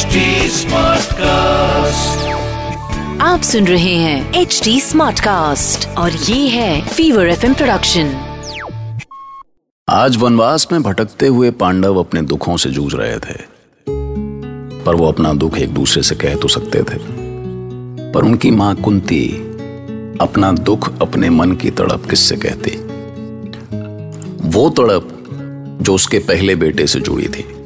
HD Smartcast. आप सुन रहे हैं एच डी स्मार्ट कास्ट और ये है फीवर एफ़ प्रोडक्शन आज वनवास में भटकते हुए पांडव अपने दुखों से जूझ रहे थे। पर वो अपना दुख एक दूसरे से कह तो सकते थे। पर उनकी माँ कुंती अपना दुख अपने मन की तड़प किससे कहती? वो तड़प जो उसके पहले बेटे से जुड़ी थी।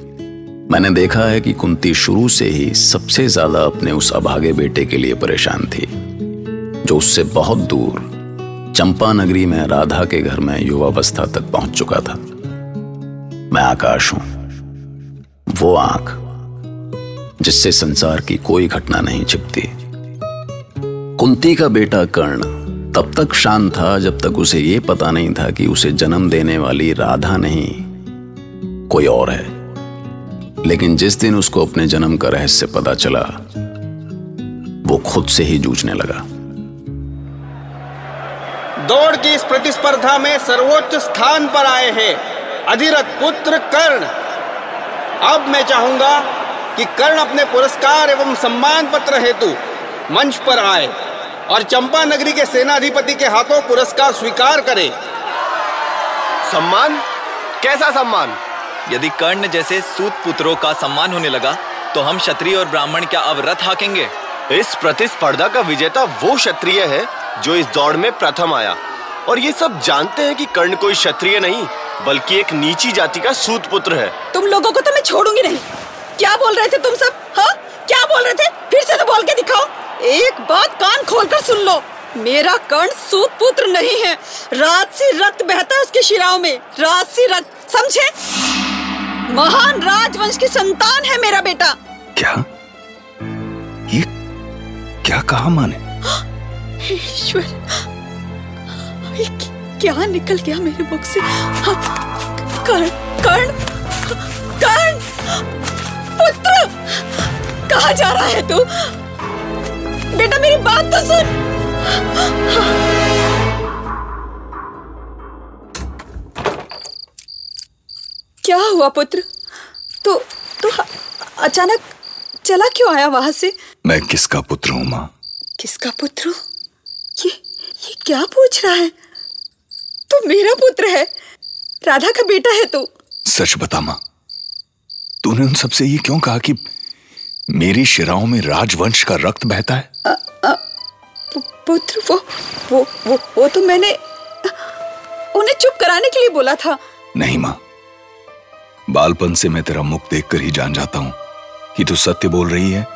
मैंने देखा है कि कुंती शुरू से ही सबसे ज़्यादा अपने उस अभागे बेटे के लिए परेशान थी, जो उससे बहुत दूर चंपा नगरी में राधा के घर में युवावस्था तक पहुँच चुका था। मैं आकाश हूँ। वो आँख, जिससे संसार की कोई घटना नहीं छिपती। कुंती का बेटा कर्ण तब तक शांत था, जब तक उसे यह पता नहीं था कि उसे जन्म देने वाली राधा नहीं कोई और है। लेकिन जिस दिन उसको अपने जन्म का रहस्य पता चला वो खुद से ही जूझने लगा। दौड़ की इस प्रतिस्पर्धा में सर्वोच्च स्थान पर आए हैं अधिरथ पुत्र कर्ण। अब मैं चाहूँगा कि कर्ण अपने पुरस्कार एवं सम्मान पत्र हेतु मंच पर आए और चंपा नगरी के सेनाधिपति के हाथों पुरस्कार स्वीकार करे। सम्मान? कैसा सम्मान? यदि कर्ण जैसे सूत पुत्रों का सम्मान होने लगा तो हम क्षत्रिय और ब्राह्मण क्या अब रथ हाकेंगे? इस प्रतिस्पर्धा का विजेता वो क्षत्रिय है जो इस दौड़ में प्रथम आया। और ये सब जानते हैं कि कर्ण कोई क्षत्रिय नहीं बल्कि एक नीची जाति का सूत पुत्र है। तुम लोगों को तो मैं छोड़ूँगी नहीं। क्या बोल रहे थे तुम सब? हाँ? क्या बोल रहे थे? फिर से तो बोल के दिखाओ। एक बात कान खोलकर सुन लो। मेरा कर्ण सूत पुत्र नहीं है। रात से रक्त बहता है उसके शिराओं में। राजसी रक्त समझे? महान राजवंश की संतान है मेरा बेटा। क्या? ये क्या कहा माँ ने ईश्वर क्या निकल गया मेरे मुख से? हाँ, कर्ण कर्ण कर्ण पुत्र कहा जा रहा है तू? बेटा मेरी बात तो सुन। क्या हुआ पुत्र? तो तो अचानक चला क्यों आया वहाँ से? मैं किसका पुत्र हूँ माँ? किसका पुत्र? ये ये क्या पूछ रहा है? तू तो मेरा पुत्र है। राधा का बेटा है तू। सच बता माँ। तूने उन सबसे ये क्यों कहा कि मेरी शिराओं में राजवंश का रक्त बहता है? अ, अ, पुत्र वो वो वो वो तो मैंने उन्हें चुप कराने के लिए बोला था। नहीं माँ। बालपन से मैं तेरा मुख देखकर ही जान जाता हूँ कि तू सत्य बोल रही है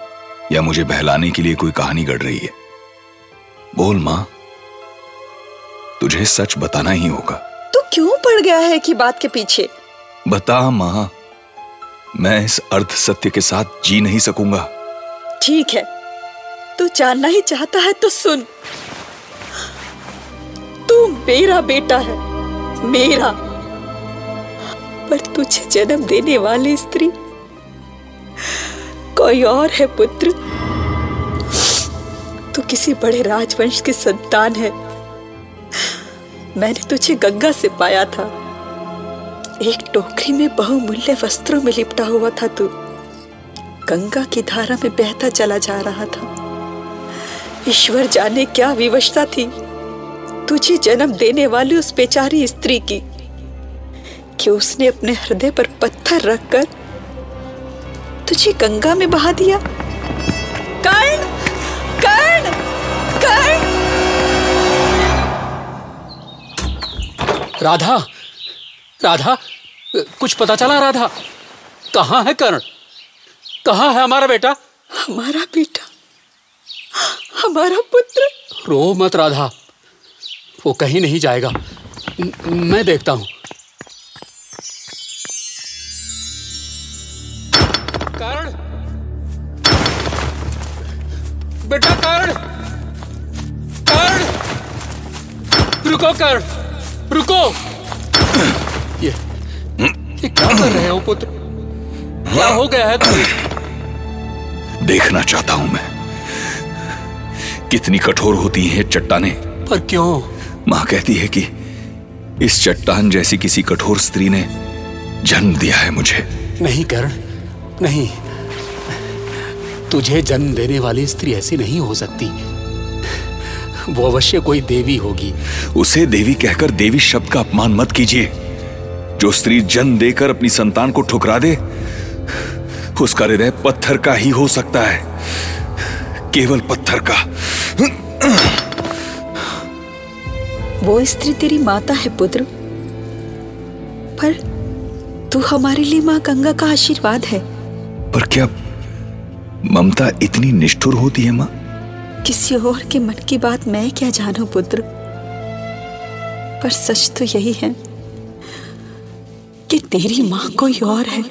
या मुझे बहलाने के लिए कोई कहानी गढ़ रही है। बोल माँ तुझे सच बताना ही होगा। तू क्यों पड़ गया है कि बात के पीछे? बता माँ मैं इस अर्ध सत्य के साथ जी नहीं सकूँगा। ठीक है तू जानना ही चाहता है तो सुन। तू मेरा बेटा है मेरा। पर तुझे जन्म देने वाली स्त्री। कोई और है पुत्र? तू किसी बड़े राजवंश की संतान है। मैंने तुझे गंगा से पाया था। एक टोकरी में बहुमूल्य वस्त्रों में लिपटा हुआ था तू। गंगा की धारा में बहता चला जा रहा था। ईश्वर जाने क्या विवशता थी। तुझे जन्म देने वाली उस बेचारी स्त्री की। कि उसने अपने हृदय पर पत्थर रखकर तुझे गंगा में बहा दिया। कर्ण! कर्ण! कर्ण! राधा! राधा! कुछ पता चला राधा? कहाँ है कर्ण? कहाँ है हमारा बेटा? हमारा बेटा। हमारा पुत्र। रो मत राधा। वो कहीं नहीं जाएगा। मैं देखता हूँ। बेटा कर्ण। कर्ण। रुको कर्ण। रुको। ये ये क्या कर रहे हो पुत्र? क्या हो गया है तुम्हें? देखना चाहता हूँ मैं। कितनी कठोर होती हैं चट्टाने। पर क्यों? माँ कहती है कि इस चट्टान जैसी किसी कठोर स्त्री ने जन्म दिया है मुझे। नहीं करण। नहीं तुझे जन्म देने वाली स्त्री ऐसी नहीं हो सकती। वो अवश्य कोई देवी होगी। उसे देवी कहकर देवी शब्द का अपमान मत कीजिए। जो स्त्री जन्म देकर अपनी संतान को ठुकरा दे उसका हृदय पत्थर का ही हो सकता है। केवल पत्थर का। वो स्त्री तेरी माता है पुत्र। पर तू हमारे लिए माँ गंगा का आशीर्वाद है। पर क्या ममता इतनी निष्ठुर होती है माँ? किसी और के मन की बात मैं क्या जानू पुत्र? पर सच तो यही है कि तेरी माँ कोई और है।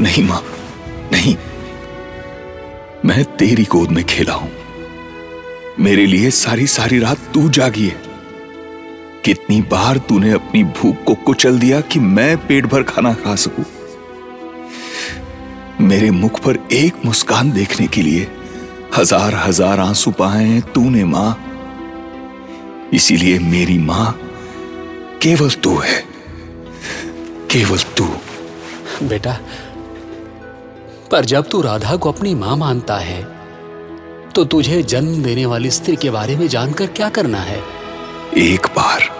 नहीं माँ नहीं। मैं तेरी गोद में खेला हूँ। मेरे लिए सारी सारी रात तू जागी है। कितनी बार तूने अपनी भूख को कुचल दिया कि मैं पेट भर खाना खा सकूँ? मेरे मुख पर एक मुस्कान देखने के लिए हज़ार हज़ार आँसू पाए हैं तूने माँ। इसीलिए मेरी माँ केवल तू है। केवल तू। बेटा पर जब तू राधा को अपनी माँ मानता है तो तुझे जन्म देने वाली स्त्री के बारे में जानकर क्या करना है? एक बार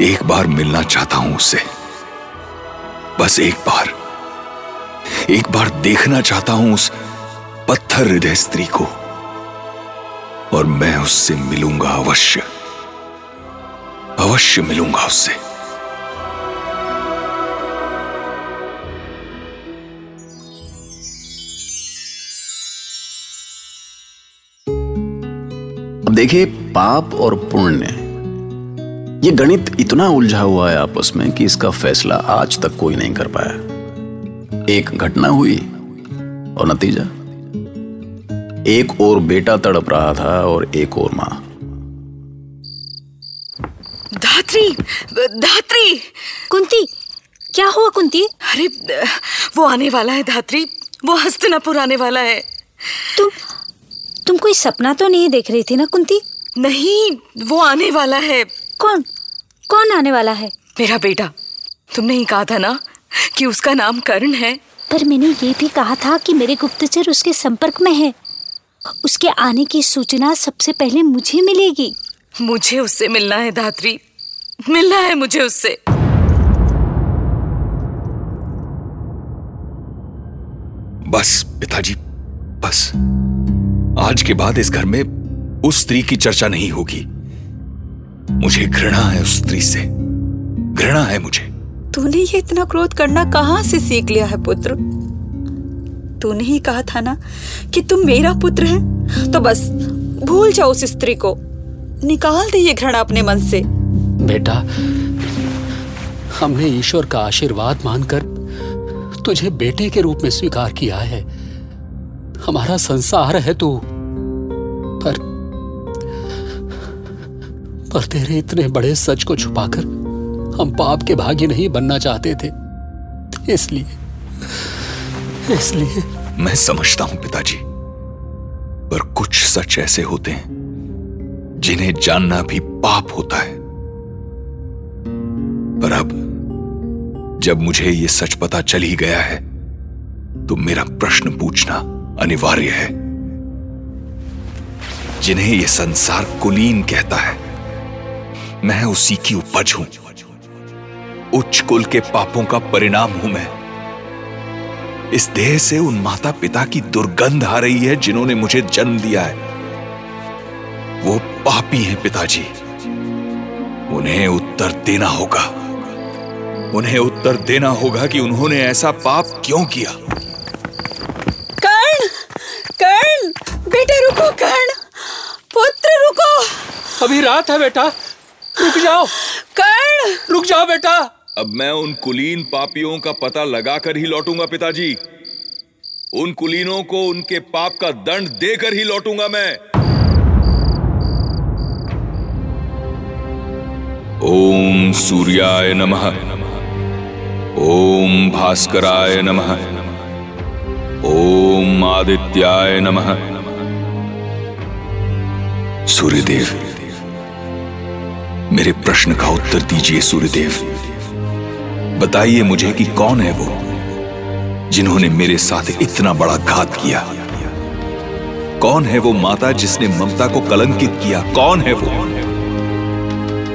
एक बार मिलना चाहता हूँ उससे। बस एक बार। एक बार देखना चाहता हूँ उस पत्थर हृदय स्त्री को। और मैं उससे मिलूँगा अवश्य। अवश्य मिलूँगा उससे। अब देखिए, पाप और पुण्य ये गणित इतना उलझा हुआ है आपस में कि इसका फैसला आज तक कोई नहीं कर पाया। एक घटना हुई और नतीजा? एक और बेटा तड़प रहा था और एक और माँ। धात्री धात्री! कुंती क्या हुआ कुंती? अरे वो आने वाला है धात्री। वो हस्तनापुर आने वाला है। तुम तुम कोई सपना तो नहीं देख रही थी ना कुंती? नहीं वो आने वाला है। कौन? कौन आने वाला है? मेरा बेटा तुमने ही कहा था ना कि उसका नाम कर्ण है। पर मैंने ये भी कहा था कि मेरे गुप्तचर उसके संपर्क में है। उसके आने की सूचना सबसे पहले मुझे मिलेगी। मुझे उससे मिलना है धात्री। मिलना है मुझे उससे। बस पिताजी बस। आज के बाद इस घर में उस स्त्री की चर्चा नहीं होगी। मुझे घृणा है उस स्त्री से। घृणा है मुझे। तूने ये इतना क्रोध करना कहाँ से सीख लिया है पुत्र? तूने ही कहा था ना कि तुम मेरा पुत्र है तो बस भूल जाओ उस स्त्री को। निकाल दे ये घृणा अपने मन से। बेटा हमने ईश्वर का आशीर्वाद मानकर तुझे बेटे के रूप में स्वीकार किया है। हमारा संसार है तू पर पर तेरे इतने बड़े सच को छुपाकर हम पाप के भागी नहीं बनना चाहते थे। इसलिए इसलिए। मैं समझता हूँ पिताजी, पर कुछ सच ऐसे होते हैं जिन्हें जानना भी पाप होता है। पर अब, जब मुझे यह सच पता चल ही गया है तो मेरा प्रश्न पूछना अनिवार्य है। जिन्हें यह संसार कुलीन कहता है मैं उसी की उपज हूँ। उच्च कुल के पापों का परिणाम हूँ मैं। इस देह से उन माता पिता की दुर्गंध आ रही है जिन्होंने मुझे जन्म दिया है। वो पापी हैं पिताजी। उन्हें उत्तर देना होगा। उन्हें उत्तर देना होगा कि उन्होंने ऐसा पाप क्यों किया। कर्ण! कर्ण! बेटे रुको कर्ण! पुत्र रुको! अभी रात है बेटा। रुक जाओ। कर्ण! रुक जाओ बेटा। अब मैं उन कुलीन पापियों का पता लगाकर ही लौटूँगा पिताजी। उन कुलीनों को उनके पाप का दंड देकर ही लौटूँगा मैं। ओम सूर्याय नमः। ओम भास्कराय नमः। ओम आदित्याय नमः। सूर्यदेव। मेरे प्रश्न का उत्तर दीजिए, सूर्यदेव। बताइए मुझे कि कौन है वो, जिन्होंने मेरे साथ इतना बड़ा घात किया? कौन है वो माता जिसने ममता को कलंकित किया? कौन है वो?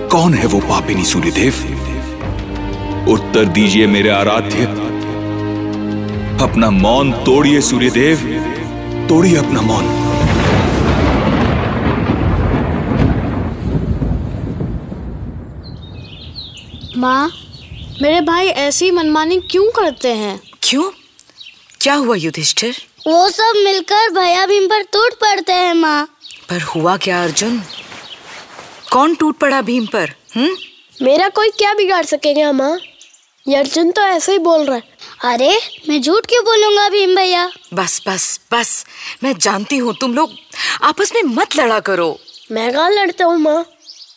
कौन है वो पापिनी सूर्यदेव? उत्तर दीजिए मेरे आराध्य। अपना मौन तोड़िए, सूर्यदेव। तोड़िए अपना मौन। माँ मेरे भाई ऐसी मनमानी क्यों करते हैं? क्यों? क्या हुआ युधिष्ठिर? वो सब मिलकर भैया भीम पर टूट पड़ते हैं माँ। पर हुआ क्या अर्जुन? कौन टूट पड़ा भीम पर हम्म? मेरा कोई क्या बिगाड़ सकेगा माँ? ये अर्जुन तो ऐसे ही बोल रहा है। अरे मैं झूठ क्यों बोलूँगा भीम भैया? बस बस बस मैं जानती हूँ तुम लोग आपस में मत लड़ा करो। मैं कहा लड़ता हूँ माँ?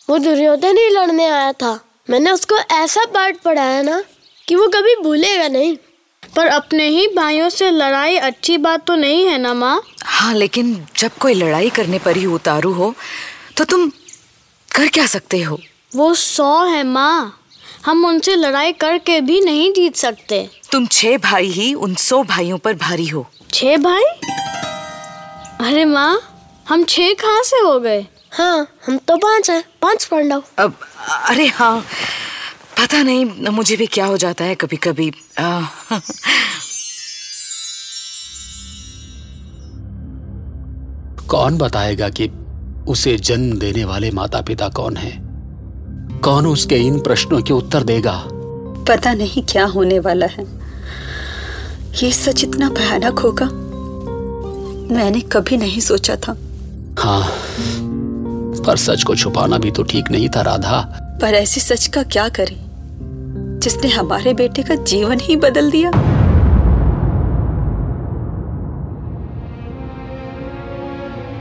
वो दुर्योधन ही लड़ने आया था। मैंने उसको ऐसा पाठ पढ़ाया ना कि वो कभी भूलेगा नहीं। पर अपने ही भाइयों से लड़ाई अच्छी बात तो नहीं है ना माँ? हाँ लेकिन जब कोई लड़ाई करने पर ही उतारू हो तो तुम कर क्या सकते हो? वो सौ है माँ। हम उनसे लड़ाई करके भी नहीं जीत सकते। तुम छह भाई ही उन सौ भाइयों पर भारी हो। छह भाई? अरे माँ हम छह कहाँ से हो गए? हाँ हम तो पाँच हैं। पाँच पांडव अब अरे हाँ पता नहीं मुझे भी क्या हो जाता है कभी कभी आ, कौन बताएगा कि उसे जन्म देने वाले माता पिता कौन है? कौन उसके इन प्रश्नों के उत्तर देगा? पता नहीं क्या होने वाला है। ये सच इतना भयानक होगा? मैंने कभी नहीं सोचा था। हाँ। पर सच को छुपाना भी तो ठीक नहीं था राधा। पर ऐसी सच का क्या करें? जिसने हमारे बेटे का जीवन ही बदल दिया।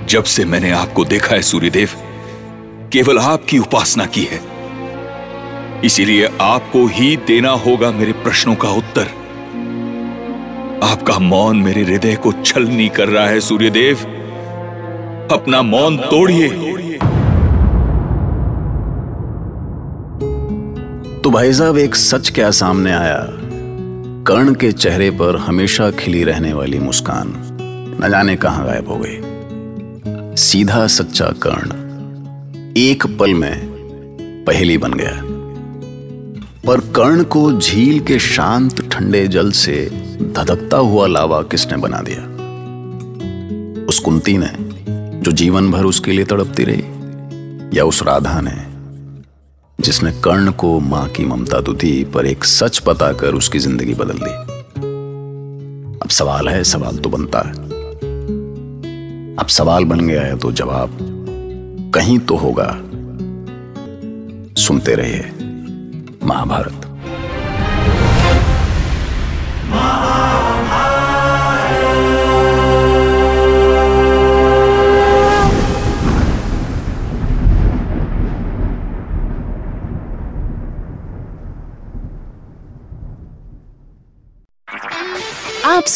जब से मैंने आपको देखा है सूर्यदेव केवल आपकी उपासना की है। इसीलिए आपको ही देना होगा मेरे प्रश्नों का उत्तर। आपका मौन मेरे हृदय को छलनी कर रहा है सूर्यदेव। अपना मौन तोड़िए। तो भाई साहब, एक सच क्या सामने आया? कर्ण के चेहरे पर हमेशा खिली रहने वाली मुस्कान। न जाने कहाँ गायब हो गई। सीधा सच्चा कर्ण एक पल में पहेली बन गया। पर कर्ण को झील के शांत ठंडे जल से धधकता हुआ लावा किसने बना दिया? उस कुंती ने, जो जीवन भर उसके लिए तड़पती रही, या उस राधा ने जिसने कर्ण को माँ की ममता तो दी, पर एक सच पता कर उसकी ज़िंदगी बदल दी। अब सवाल है, सवाल तो बनता है। अब सवाल बन गया है तो जवाब कहीं तो होगा। सुनते रहिए, महाभारत।